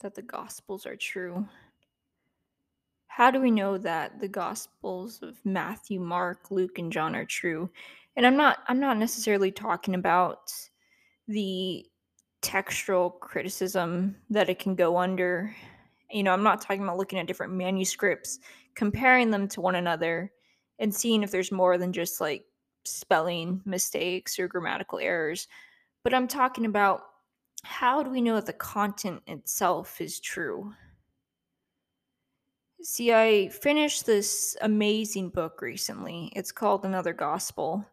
that the Gospels are true? How do we know that the Gospels of Matthew, Mark, Luke, and John are true? And I'm not I'm not necessarily talking about the textual criticism that it can go under. You know, I'm not talking about looking at different manuscripts, comparing them to one another, and seeing if there's more than just like spelling mistakes or grammatical errors. But I'm talking about how do we know that the content itself is true? See, I finished this amazing book recently. It's called Another Gospel.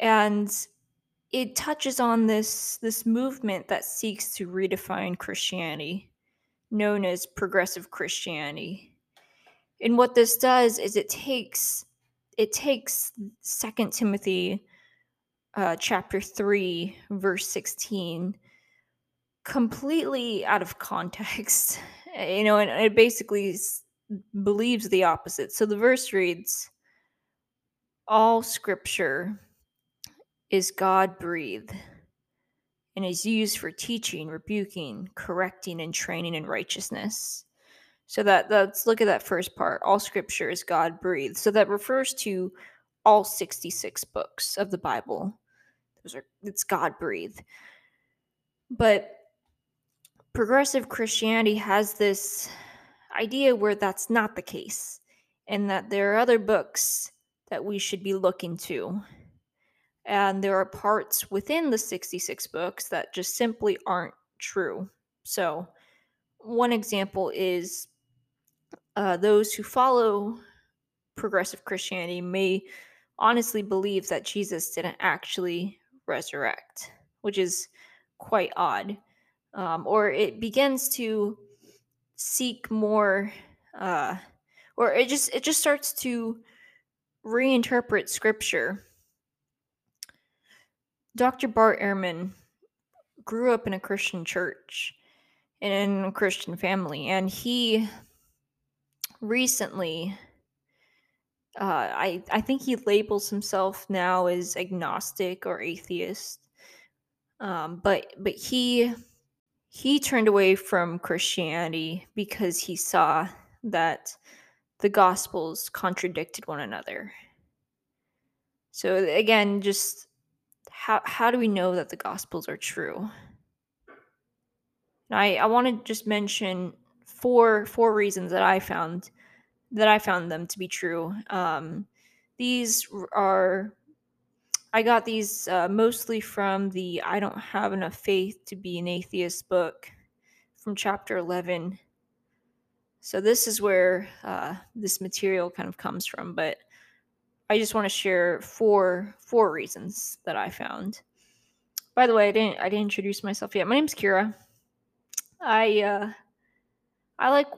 And it touches on this this movement that seeks to redefine Christianity, known as progressive Christianity. And what this does is it takes it takes Second Timothy uh, chapter 3 verse 16 completely out of context you know and it basically s- believes the opposite. So the verse reads all scripture is god breathed and is used for teaching rebuking correcting and training in righteousness. So that let's look at that first part all scripture is god breathed. So that refers to all 66 books of the bible. Those are it's god breathed. But progressive Christianity has this idea where that's not the case, and that there are other books that we should be looking to. And there are parts within the 66 books that just simply aren't true. So, one example is uh, those who follow progressive Christianity may honestly believe that Jesus didn't actually resurrect, which is quite odd um, or it begins to seek more uh, or it just it just starts to reinterpret scripture. Dr bart ehrman grew up in a christian church and in a christian family and he recently uh, I, I think he labels himself now as agnostic or atheist um, but but he he turned away from Christianity because he saw that the gospels contradicted one another. So again, just how how do we know that the gospels are true? And I I want to just mention four four reasons that I found that I found them to be true. Um, these are I got these uh, mostly from the I Don't Have Enough Faith to Be an Atheist book from chapter 11. So, this is where uh, this material kind of comes from, but I just want to share four four reasons that I found. By the way, I didn't I didn't introduce myself yet. My name's Kira. I uh, I like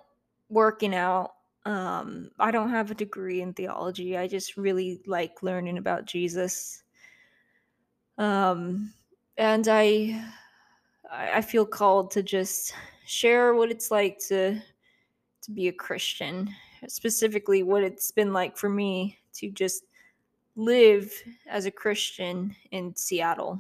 working out. Um, I don't have a degree in theology. I just really like learning about Jesus. Um, and I I feel called to just share what it's like to to be a Christian, specifically what it's been like for me to just live as a Christian in Seattle.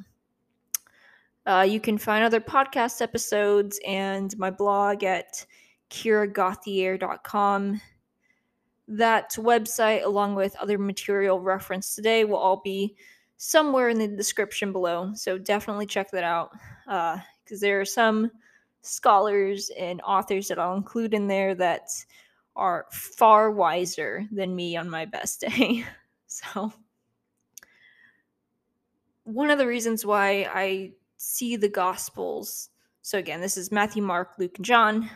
Uh, you can find other podcast episodes and my blog at kiragauthier.com. That website, along with other material referenced today, will all be somewhere in the description below. So definitely check that out Uh, because uh, there are some scholars and authors that I'll include in there that are far wiser than me on my best day. so, one of the reasons why I see the Gospels, so again, this is Matthew, Mark, Luke, and John,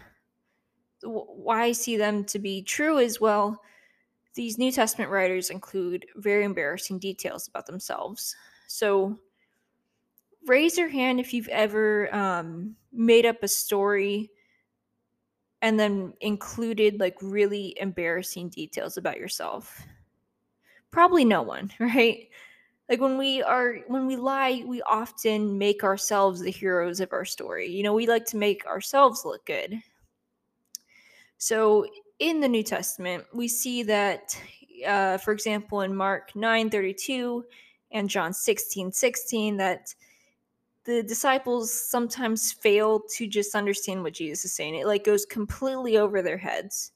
why I see them to be true as well. These New Testament writers include very embarrassing details about themselves. So, raise your hand if you've ever um, made up a story and then included like really embarrassing details about yourself. Probably no one right? Like when we are when we lie we often make ourselves the heroes of our story. You know we like to make ourselves look good. So in the new testament we see that uh, for example in mark 9 32 and john 16 16 that the disciples sometimes fail to just understand what Jesus is saying. It like goes completely over their heads.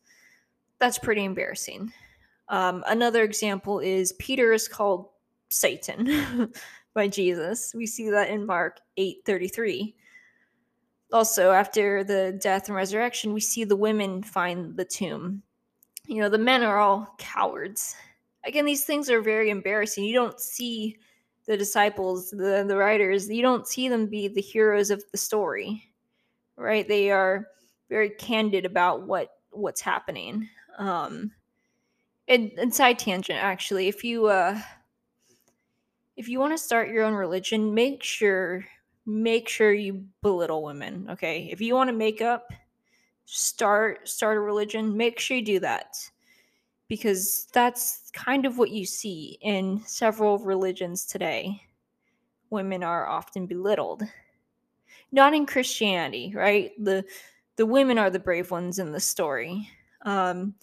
That's pretty embarrassing. Um, another example is Peter is called Satan by Jesus. We see that in Mark 8:33. Also, after the death and resurrection, we see the women find the tomb. You know, the men are all cowards. Again, these things are very embarrassing. You don't see the disciples, the the writers, you don't see them be the heroes of the story. Right? They are very candid about what what's happening. Um and, and side tangent actually, if you uh if you want to start your own religion, make sure make sure you belittle women, okay? If you want to make up start start a religion, make sure you do that. Because that's kind of what you see in several religions today. Women are often belittled. Not in Christianity, right? The the women are the brave ones in the story. Um,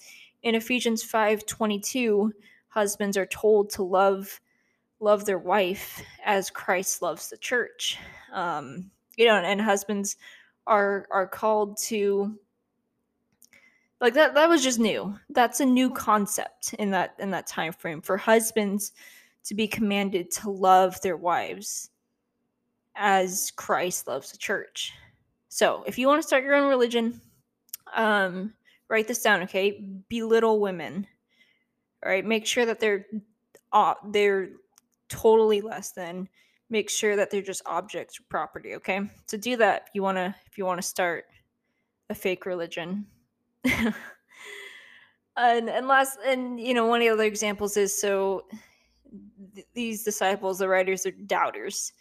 in Ephesians 5:22, husbands are told to love love their wife as Christ loves the church. Um, you know, and, and husbands are are called to like that that was just new. That's a new concept in that in that time frame for husbands to be commanded to love their wives as Christ loves the church. So, if you want to start your own religion, um, write this down, okay? Belittle women. All right, make sure that they're uh, they're totally less than. Make sure that they're just objects or property, okay? To do that, if you want to if you want to start a fake religion. and and last and you know one of the other examples is so th- these disciples the writers are doubters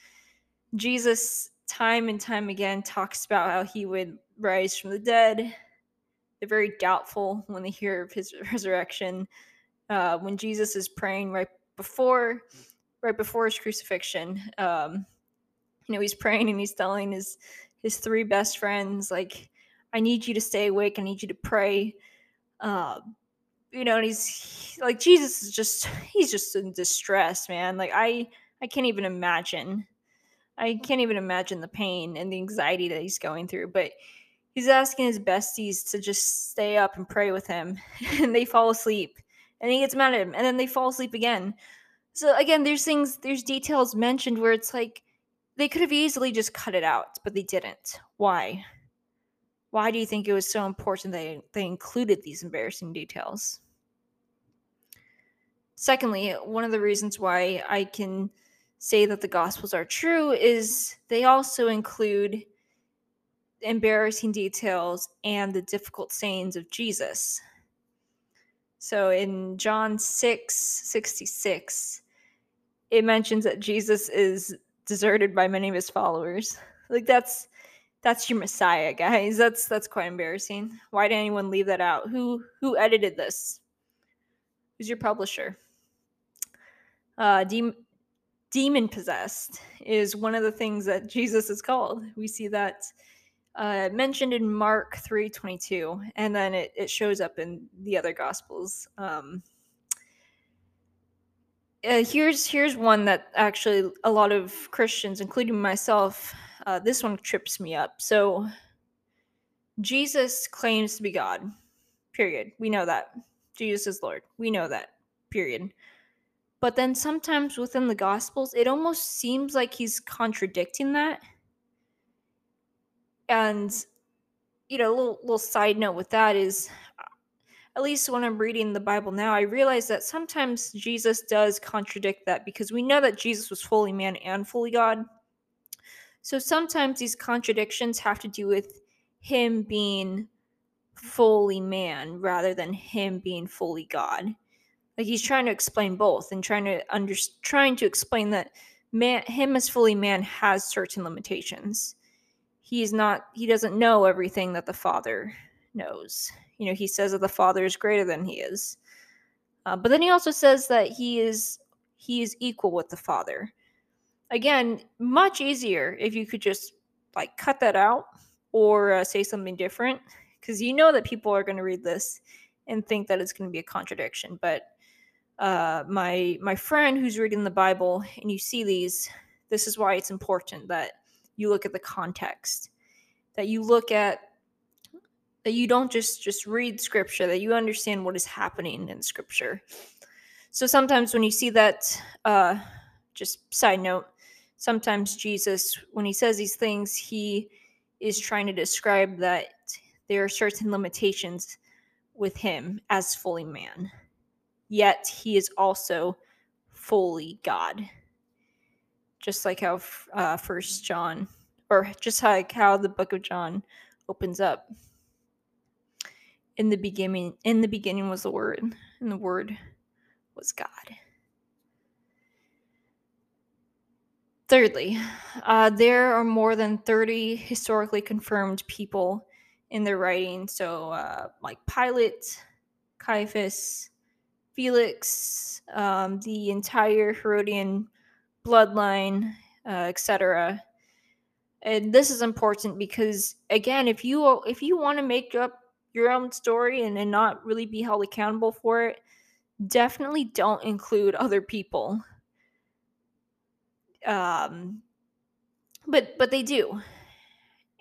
jesus time and time again talks about how he would rise from the dead they're very doubtful when they hear of his resurrection uh, when jesus is praying right before right before his crucifixion um, you know he's praying and he's telling his his three best friends like i need you to stay awake. I need you to pray. Uh, you know and he's like jesus is just he's just in distress man. Like i i can't even imagine i can't even imagine the pain and the anxiety that he's going through but he's asking his besties to just stay up and pray with him and they fall asleep and he gets mad at him and then they fall asleep again so again there's things there's details mentioned where it's like they could have easily just cut it out but they didn't. Why? Why do you think it was so important they they included these embarrassing details? Secondly one of the reasons why i can say that the gospels are true is they also include embarrassing details and the difficult sayings of jesus. So in john 6 66 it mentions that jesus is deserted by many of his followers. Like that's that's your messiah guys. That's that's quite embarrassing. Why did anyone leave that out? Who who edited this? Who's your publisher? Uh de- demon possessed is one of the things that jesus is called. We see that uh, mentioned in mark 3.22 and then it, it shows up in the other gospels. Um, uh, here's here's one that actually a lot of christians including myself uh, this one trips me up. So, Jesus claims to be God. Period. We know that. Jesus is Lord. We know that. Period. But then sometimes within the Gospels, it almost seems like he's contradicting that. And, you know, a little, little side note with that is at least when I'm reading the Bible now, I realize that sometimes Jesus does contradict that because we know that Jesus was fully man and fully God. So sometimes these contradictions have to do with him being fully man rather than him being fully God. Like he's trying to explain both and trying to under trying to explain that man him as fully man has certain limitations. He's not he doesn't know everything that the father knows. You know, he says that the father is greater than he is. Uh, but then he also says that he is he is equal with the father again, much easier if you could just like cut that out or uh, say something different because you know that people are going to read this and think that it's going to be a contradiction. But uh, my my friend who's reading the Bible and you see these, this is why it's important that you look at the context, that you look at that you don't just just read scripture, that you understand what is happening in scripture. So sometimes when you see that, uh, just side note, sometimes Jesus, when he says these things, he is trying to describe that there are certain limitations with him as fully man. Yet he is also fully God. Just like how uh, First John, or just like how the book of John opens up. In the beginning, in the beginning was the Word, and the Word was God. Thirdly, uh, there are more than 30 historically confirmed people in their writing. So, uh, like Pilate, Caiaphas, Felix, um, the entire Herodian bloodline, uh, etc. And this is important because, again, if you if you want to make up your own story and, and not really be held accountable for it, definitely don't include other people. Um, but but they do,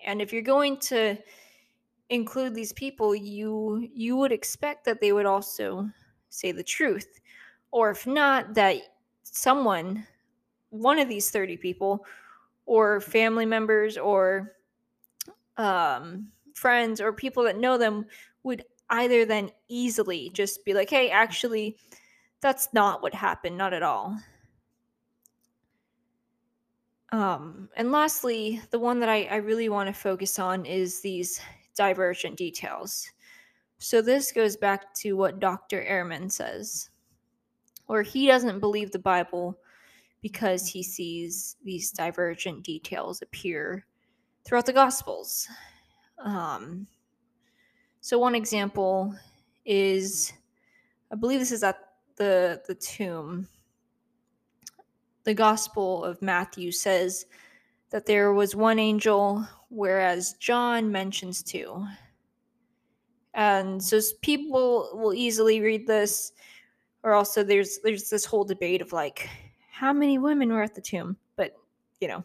and if you're going to include these people, you you would expect that they would also say the truth, or if not, that someone, one of these thirty people, or family members, or um, friends, or people that know them would either then easily just be like, "Hey, actually." That's not what happened, not at all. Um, and lastly, the one that I, I really want to focus on is these divergent details. So this goes back to what Dr. Ehrman says, where he doesn't believe the Bible because he sees these divergent details appear throughout the Gospels. Um, so one example is, I believe this is at the the tomb the Gospel of Matthew says that there was one angel, whereas John mentions two. And so people will easily read this, or also there's there's this whole debate of like how many women were at the tomb. But you know,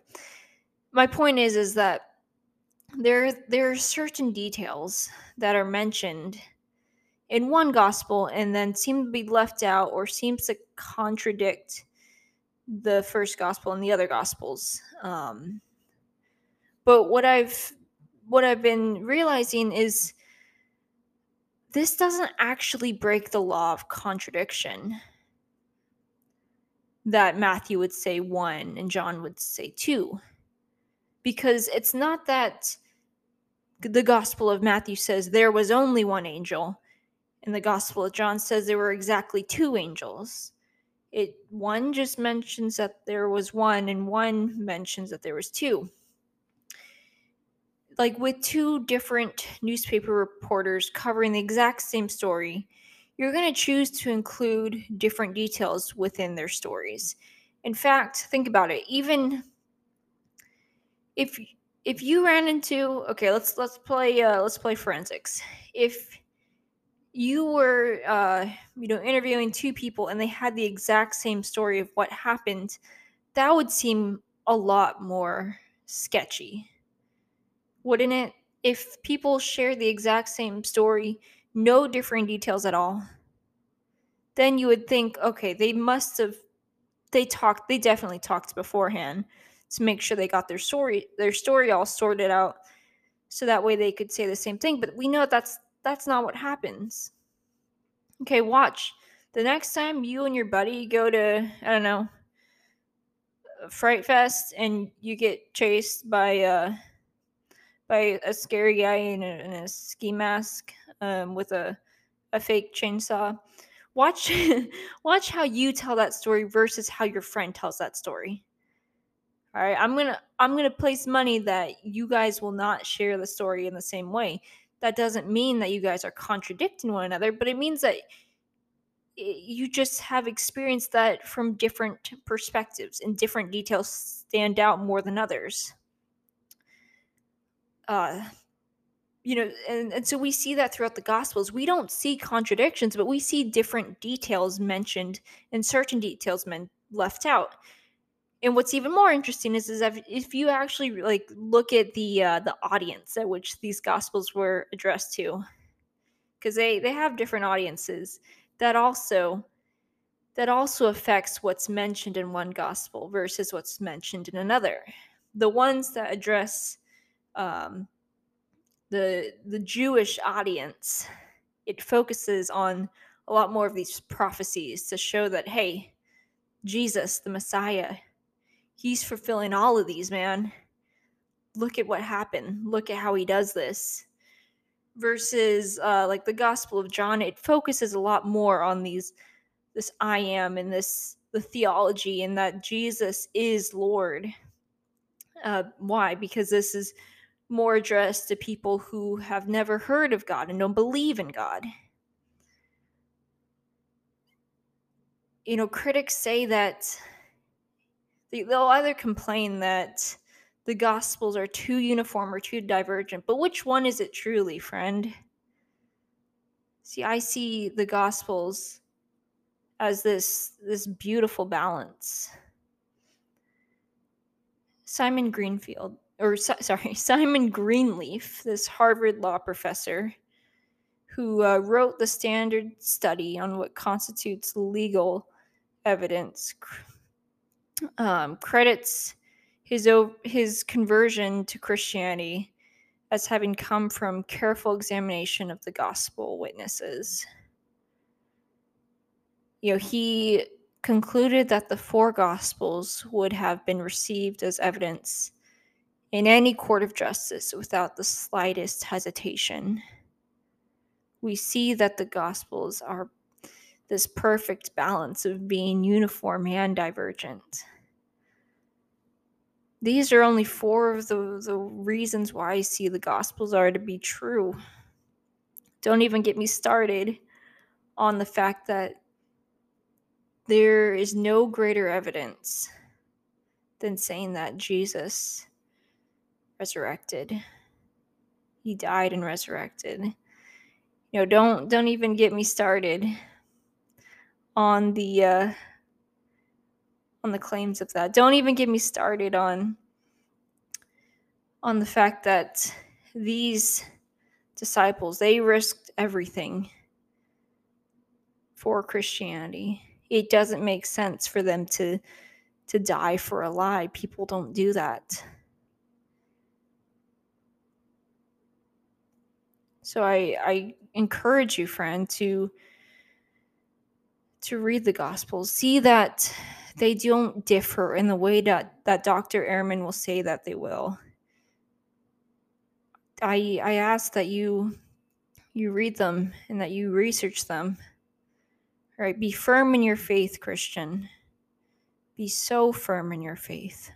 my point is is that there there are certain details that are mentioned in one gospel and then seem to be left out or seems to contradict the first gospel and the other gospels. Um, but what I've what I've been realizing is this doesn't actually break the law of contradiction that Matthew would say one and John would say two. Because it's not that the Gospel of Matthew says there was only one angel, and the Gospel of John says there were exactly two angels. It one just mentions that there was one and one mentions that there was two. Like with two different newspaper reporters covering the exact same story you're going to choose to include different details within their stories. In fact think about it. Even if if you ran into okay let's let's play uh, let's play forensics. If you were uh, you know interviewing two people and they had the exact same story of what happened that would seem a lot more sketchy wouldn't it? If people shared the exact same story no differing details at all then you would think okay they must have they talked they definitely talked beforehand to make sure they got their story their story all sorted out so that way they could say the same thing but we know that's that's not what happens. Okay, watch. The next time you and your buddy go to, I don't know, Fright Fest and you get chased by uh by a scary guy in a, in a ski mask um, with a a fake chainsaw. Watch watch how you tell that story versus how your friend tells that story. All right, I'm gonna I'm gonna place money that you guys will not share the story in the same way that doesn't mean that you guys are contradicting one another, but it means that you just have experienced that from different perspectives and different details stand out more than others. Uh, you know, and, and so we see that throughout the Gospels. We don't see contradictions, but we see different details mentioned and certain details men- left out. And what's even more interesting is, is if, if you actually like look at the uh, the audience at which these gospels were addressed to because they they have different audiences that also that also affects what's mentioned in one gospel versus what's mentioned in another. The ones that address um, the the jewish audience it focuses on a lot more of these prophecies to show that hey jesus the messiah he's fulfilling all of these, man. Look at what happened. Look at how he does this. Versus uh, like the Gospel of John, it focuses a lot more on these this I am and this the theology and that Jesus is Lord. Uh, why? Because this is more addressed to people who have never heard of God and don't believe in God. You know, critics say that They'll either complain that the Gospels are too uniform or too divergent, but which one is it truly, friend? See, I see the Gospels as this this beautiful balance. Simon Greenfield, or sorry, Simon Greenleaf, this Harvard law professor who uh, wrote the standard study on what constitutes legal evidence, um, credits his his conversion to Christianity as having come from careful examination of the gospel witnesses. You know, he concluded that the four gospels would have been received as evidence in any court of justice without the slightest hesitation. We see that the gospels are this perfect balance of being uniform and divergent. These are only four of the, the reasons why I see the Gospels are to be true. Don't even get me started on the fact that there is no greater evidence than saying that Jesus resurrected. He died and resurrected. You know, don't don't even get me started on the uh, on the claims of that. Don't even get me started on on the fact that these disciples they risked everything for Christianity. It doesn't make sense for them to to die for a lie. People don't do that. So I I encourage you friend to to read the Gospels. See that they don't differ in the way that, that Dr. Ehrman will say that they will. I I ask that you you read them and that you research them. All right, be firm in your faith, Christian. Be so firm in your faith.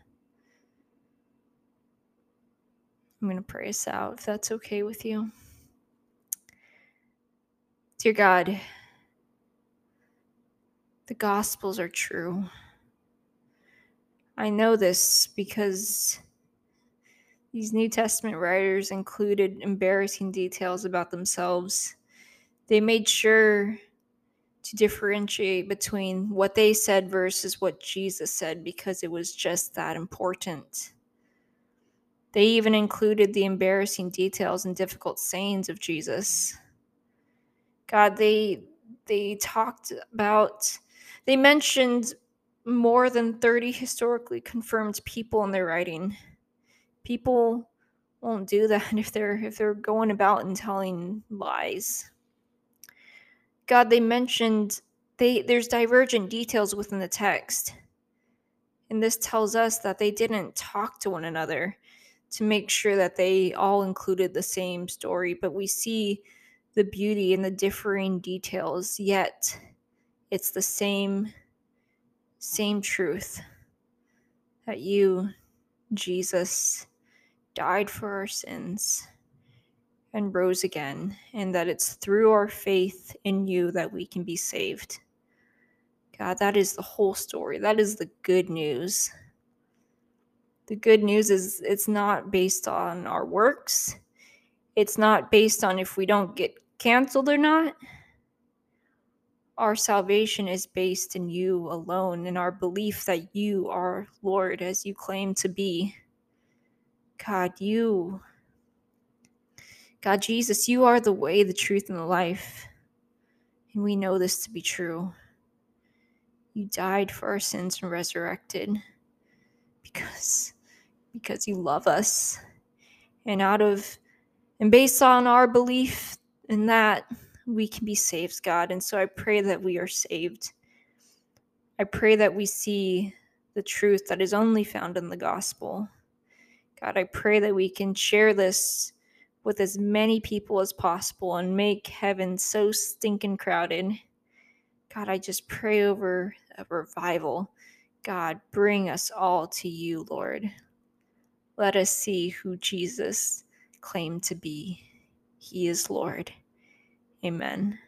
I'm going to pray us out if that's okay with you. Dear God, the Gospels are true. I know this because these New Testament writers included embarrassing details about themselves. They made sure to differentiate between what they said versus what Jesus said because it was just that important. They even included the embarrassing details and difficult sayings of Jesus. God, they they talked about they mentioned more than 30 historically confirmed people in their writing. People won't do that if they're if they're going about and telling lies. God, they mentioned they there's divergent details within the text. And this tells us that they didn't talk to one another to make sure that they all included the same story, but we see the beauty in the differing details, yet it's the same same truth that you, Jesus, died for our sins and rose again, and that it's through our faith in you that we can be saved. God, that is the whole story. That is the good news. The good news is it's not based on our works. It's not based on if we don't get canceled or not. Our salvation is based in you alone, in our belief that you are Lord as you claim to be. God, you, God Jesus, you are the way, the truth, and the life. And we know this to be true. You died for our sins and resurrected because because you love us. And out of and based on our belief in that, we can be saved, God. And so I pray that we are saved. I pray that we see the truth that is only found in the gospel. God, I pray that we can share this with as many people as possible and make heaven so stinking crowded. God, I just pray over a revival. God, bring us all to you, Lord. Let us see who Jesus claimed to be. He is Lord. Amen.